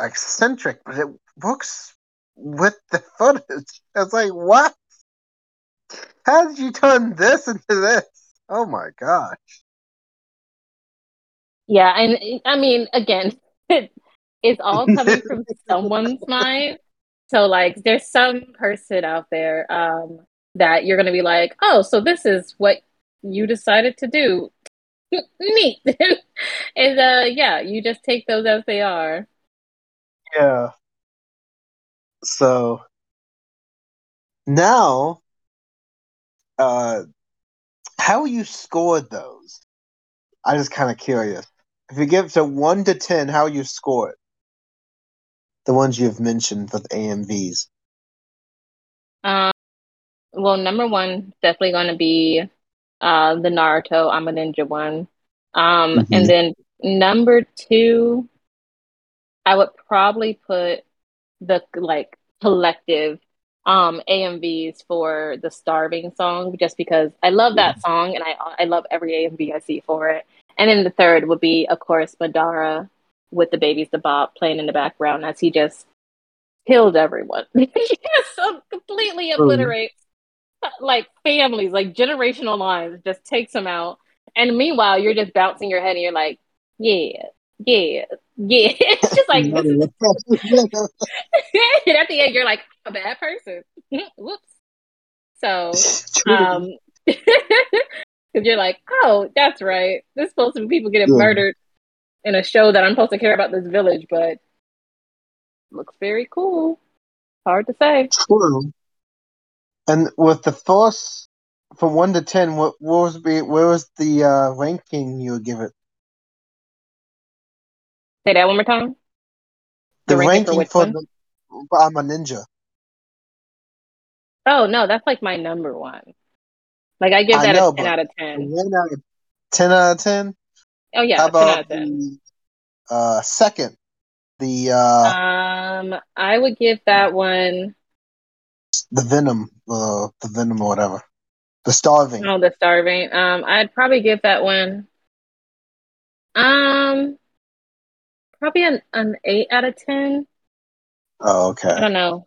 eccentric, but it works with the (laughs) footage. I was like, what? How did you turn this into this? Oh my gosh. Yeah, and I mean, again, (laughs) it's all (laughs) coming from someone's mind. So, like, there's some person out there um, that you're going to be like, oh, so this is what you decided to do. Neat. (laughs) and uh, yeah, you just take those as they are. Yeah. So now, uh, how you scored those? I just kind of curious. If you give to one to ten, how you score it? The ones you've mentioned with AMVs. Um, well, number one, definitely going to be uh, the Naruto I'm a Ninja one. Um, Mhm. And then number two, I would probably put the like collective um AMVs for the Starving song just because I love that song and I I love every AMV I see for it. And then the third would be, of course, Madara with DaBaby's the bop playing in the background as he just kills everyone. (laughs) he just so completely obliterates like families, like generational lines, just takes them out. And meanwhile, you're just bouncing your head and you're like, yeah, yeah, yeah. (laughs) it's just like this is and (laughs) at the end, you're like, a bad person. Whoops. So, um, because you're like, oh, that's right. This is supposed to be people getting Yeah. murdered in a show that I'm supposed to care about this village, but looks very cool. Hard to say. True. And with the force from one to ten, what, what was the where was the uh, ranking you would give it? Say that one more time. The, The ranking for ranking which for the I'm a ninja. Oh no, that's like my number one. Like I give I that know, a ten out of ten. One out of ten out of ten. Oh yeah, How about the uh, second? The uh, Um, I would give that one. the venom, uh, the venom or whatever. The starving. Oh, the starving. Um, I'd probably give that one. Um, probably an an eight out of ten. Oh, okay. I don't know.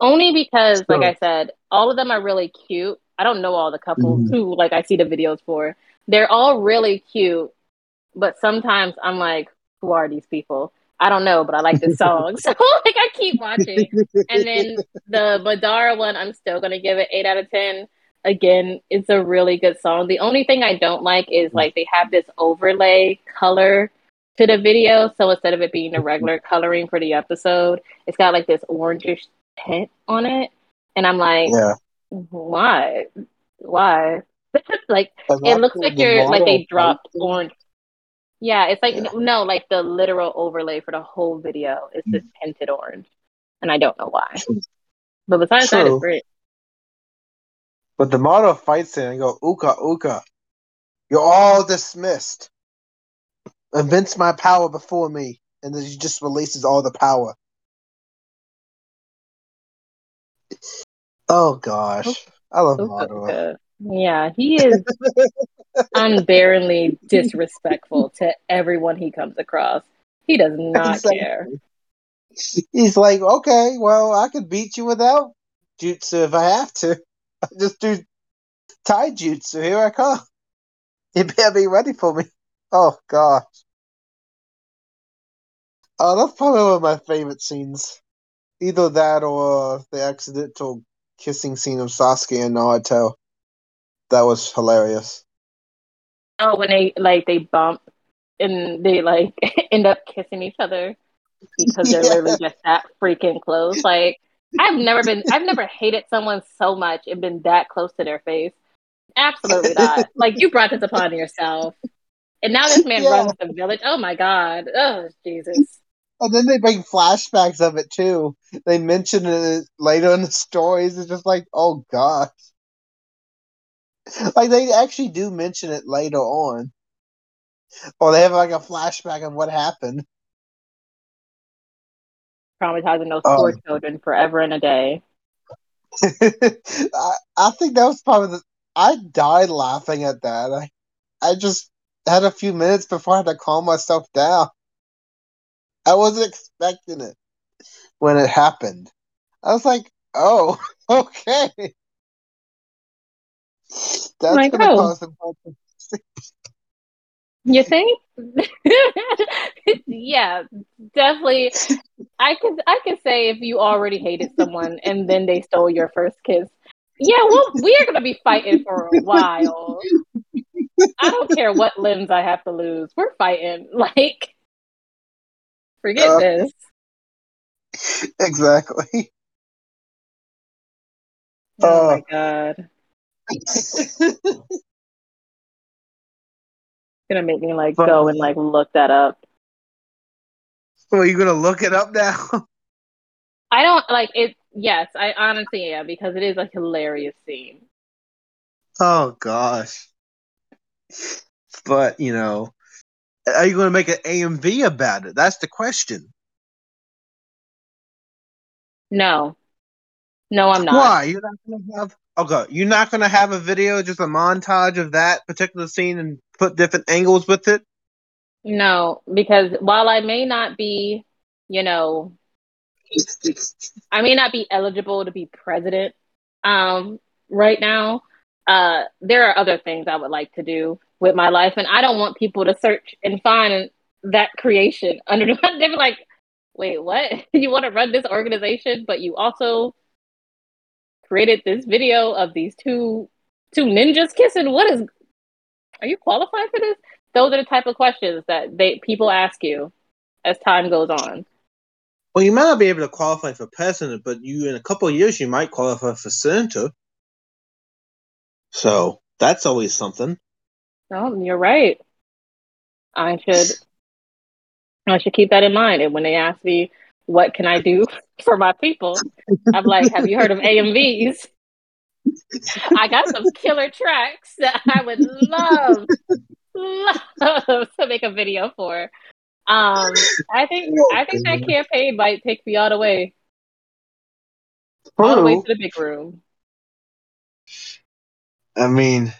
Only because, like I said, all of them are really cute. I don't know all the couples Mhm. who like I see the videos for. They're all really cute, but sometimes I'm like, who are these people? I don't know, but I like this song, (laughs) so like I keep watching. And then the Madara one, I'm still gonna give it eight out of ten. Again, it's a really good song. The only thing I don't like is mm. like they have this overlay color to the video. So instead of it being the mm-hmm. regular coloring for the episode, it's got like this orangish tint on it. And I'm like, yeah. why? Why? (laughs) like it looks like you're like they dropped orange. Yeah, it's like yeah. no, like the literal overlay for the whole video is this mm. tinted orange, and I don't know why. But besides True. that, it's great. But the model fights in and go uka uka. You're all dismissed. Evince my power before me, and then he just releases all the power. Oh gosh, oh, I love Madara. Yeah, he is unbearingly disrespectful to everyone he comes across. He does (laughs) not exactly. care. He's like, okay, well, I could beat you without jutsu if I have to. (laughs) I just do taijutsu. Here I come. (laughs) You better be ready for me. Oh gosh. Oh, that's probably one of my favorite scenes. Either that or the accidental kissing scene of Sasuke and Naruto. That was hilarious. Oh, when they like they bump and they like (laughs) end up kissing each other because they're (laughs) yeah. literally just that freaking close. Like I've never been I've never hated someone so much and been that close to their face. Absolutely not. (laughs) like you brought this upon yourself. And now this man yeah. runs the village. Oh my god. Oh Jesus. And then they bring flashbacks of it too. They mention it later in the stories. It's just like, oh gosh. (laughs) Like they actually do mention it later on. Or they have like a flashback of what happened. Traumatizing those um, poor children forever and a day. (laughs) I, I think that was probably the I died laughing at that. I I just had a few minutes before I had to calm myself down. I wasn't expecting it when it happened. I was like, "Oh, (laughs) okay." That's like, gonna oh. cause some You (laughs) think? (laughs) yeah, definitely. I could I could say if you already hated someone and then they stole your first kiss. Yeah, well, we are gonna be fighting for a while. I don't care what limbs I have to lose. We're fighting. (laughs) Like, forget uh, this. Exactly. Oh uh, my god. (laughs) gonna make me like go and like look that up. Well, you gonna look it up now? (laughs) I don't like it. Yes, I honestly am because it is a hilarious scene. Oh gosh. But you know, are you to make an AMV about it? That's the question. No, no, I'm not. Why? You're not to have Okay, you're not gonna have a video, just a montage of that particular scene and put different angles with it. No, because while I may not be, you know, I may not be eligible to be president um, right now. Uh, there are other things I would like to do with my life, and I don't want people to search and find that creation under. They're (laughs) like, "Wait, what? (laughs) you want to run this organization, but you also created this video of these two two ninjas kissing. What is? Are you qualified for this? Those are the type of questions that they people ask you as time goes on. Well, you might not be able to qualify for president, but you in a couple of years you might qualify for senator. So that's always something. Oh, you're right. I should I should keep that in mind. And when they ask me what can I do (laughs) for my people? I'm like, have you heard of AMVs? I got some killer tracks that I would love, love to make a video for. Um, I think I think that campaign might take me all the way, all the way to the big room. I mean,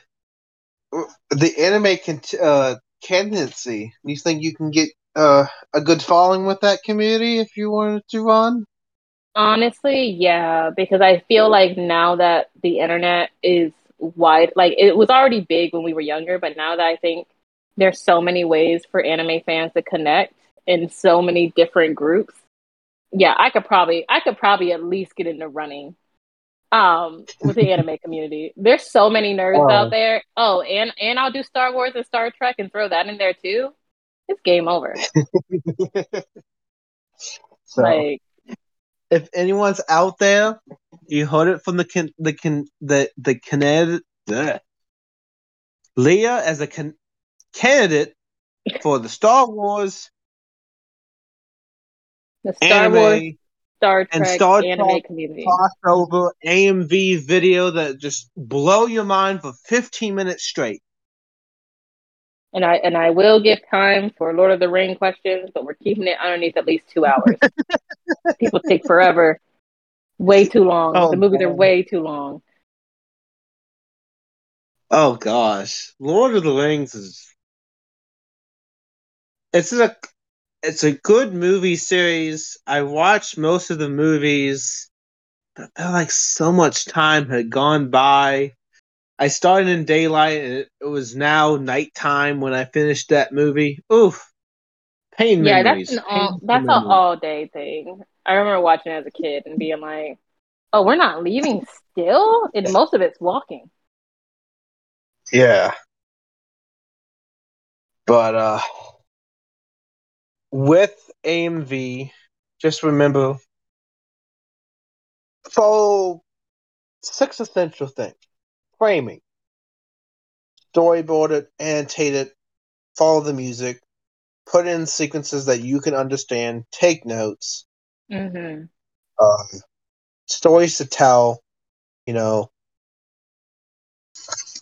the anime can uh, candidacy. You think you can get uh, a good following with that community if you wanted to run? Honestly, yeah, because I feel like now that the internet is wide, like it was already big when we were younger, but now that I think there's so many ways for anime fans to connect in so many different groups. Yeah, I could probably I could probably at least get into running um with the anime (laughs) community. There's so many nerds oh. out there. Oh, and and I'll do Star Wars and Star Trek and throw that in there too it's game over. (laughs) so, like, if anyone's out there, you heard it from the can, the can, the the candidate, Leah as a can, candidate for the Star Wars, the Star anime, Wars, Star Trek, and Star anime Trek community crossover AMV video that just blow your mind for 15 minutes straight. And I and I will give time for Lord of the Ring questions, but we're keeping it underneath at least two hours. (laughs) People take forever, way too long. Oh, the movies man. are way too long. Oh gosh, Lord of the Rings is it's a it's a good movie series. I watched most of the movies, but I felt like so much time had gone by. I started in daylight and it, was now nighttime when I finished that movie. Oof. Pain yeah, memories. that's an all that's an all day thing. I remember watching as a kid and being like, "Oh, we're not leaving still." And most of it's walking. Yeah. But uh with AMV, just remember follow six essential things. Framing. Storyboard it, annotate it, follow the music, put in sequences that you can understand, take notes. Mm-hmm. Um, stories to tell, you know,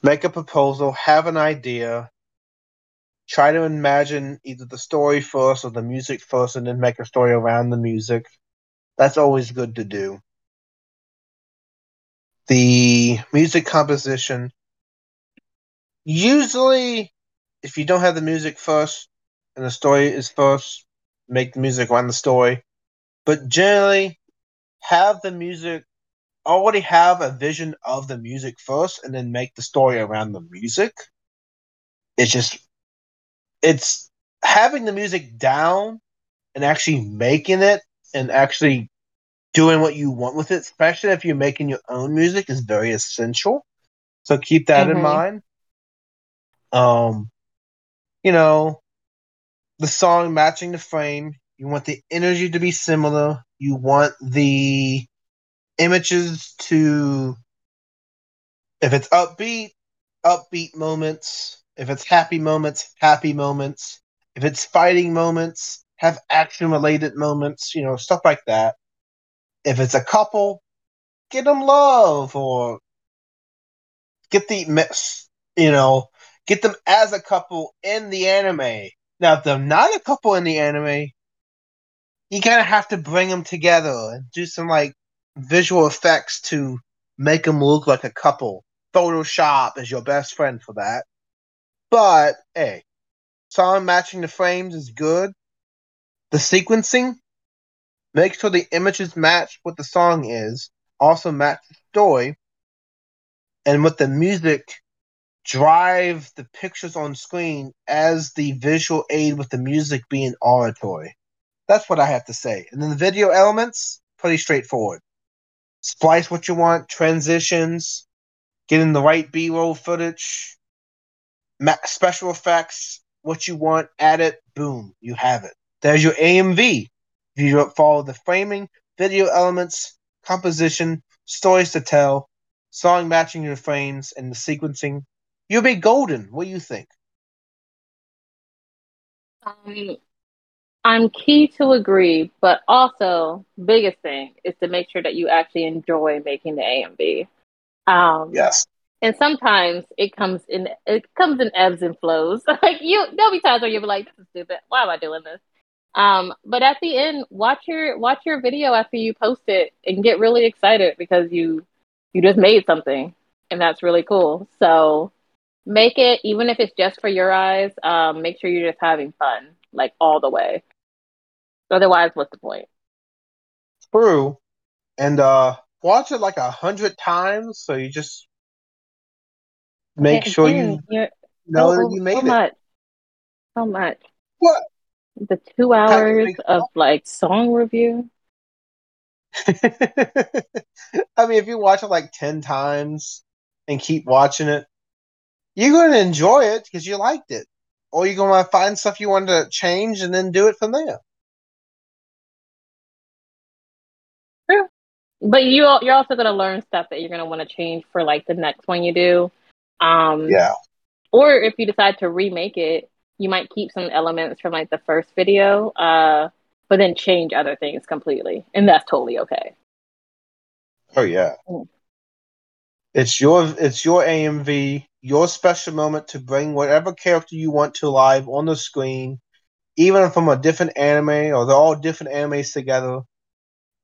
make a proposal, have an idea, try to imagine either the story first or the music first, and then make a story around the music. That's always good to do. The music composition. Usually, if you don't have the music first and the story is first, make the music around the story. But generally, have the music already have a vision of the music first and then make the story around the music. It's just it's having the music down and actually making it and actually doing what you want with it, especially if you're making your own music, is very essential. So keep that mm-hmm. in mind. Um, you know, the song matching the frame. You want the energy to be similar. You want the images to if it's upbeat, upbeat moments. If it's happy moments, happy moments. If it's fighting moments, have action related moments, you know, stuff like that. If it's a couple, get them love or get the you know, get them as a couple in the anime. Now, if they're not a couple in the anime, you kind of have to bring them together and do some like visual effects to make them look like a couple. Photoshop is your best friend for that. But hey, song matching the frames is good. The sequencing, make sure the images match what the song is, also match the story, and with the music, drive the pictures on screen as the visual aid with the music being auditory. That's what I have to say. And then the video elements, pretty straightforward splice what you want, transitions, getting the right B roll footage, special effects, what you want, add it, boom, you have it. There's your AMV. If you follow the framing, video elements, composition, stories to tell, song matching your frames, and the sequencing, you'll be golden. What do you think? Um, I'm key to agree, but also biggest thing is to make sure that you actually enjoy making the AMV. Um, yes. And sometimes it comes in it comes in ebbs and flows. (laughs) like you, there'll be times where you'll be like, "This is stupid. Why am I doing this?" Um, but at the end, watch your watch your video after you post it and get really excited because you you just made something, and that's really cool. So make it even if it's just for your eyes. Um, make sure you're just having fun like all the way. Otherwise, what's the point? True. And uh watch it like a hundred times so you just make okay, sure you know that you made so it. Much. So much. What? The two hours of like song review. (laughs) I mean, if you watch it like 10 times and keep watching it, you're going to enjoy it because you liked it. Or you're going to find stuff you want to change and then do it from there. But you you're also gonna learn stuff that you're gonna want to change for like the next one you do. Um, yeah. Or if you decide to remake it, you might keep some elements from like the first video, uh, but then change other things completely, and that's totally okay. Oh yeah. Mm. It's your it's your AMV, your special moment to bring whatever character you want to live on the screen, even from a different anime or they're all different animes together.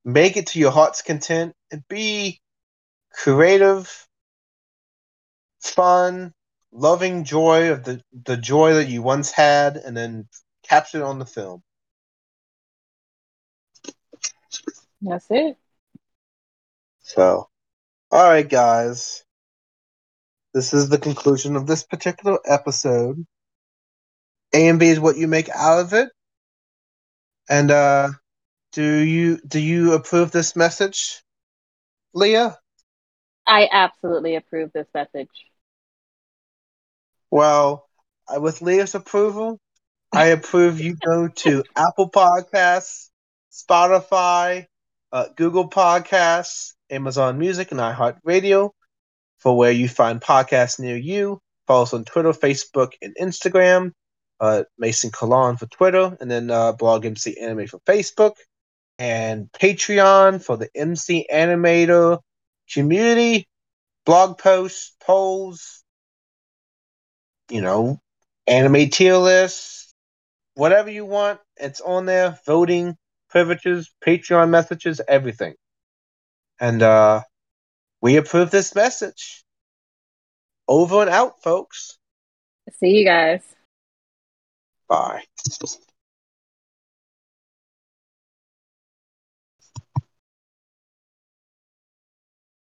Make it to your heart's content and be creative, fun, loving joy of the, the joy that you once had and then capture it on the film. That's it. So, all right, guys. This is the conclusion of this particular episode. AMV is what you make out of it. And uh do you do you approve this message, Leah? I absolutely approve this message. Well, with Leah's approval, I (laughs) approve you go to Apple Podcasts, Spotify, uh, Google Podcasts, Amazon Music, and iHeartRadio for where you find podcasts near you. Follow us on Twitter, Facebook, and Instagram. Uh, Mason Kalan for Twitter, and then uh, Blog MC Anime for Facebook, and Patreon for the MC Animator community, blog posts, polls, you know, anime tier lists, whatever you want. It's on there. Voting, privileges, Patreon messages, everything. And uh, we approve this message. Over and out, folks. See you guys. Bye.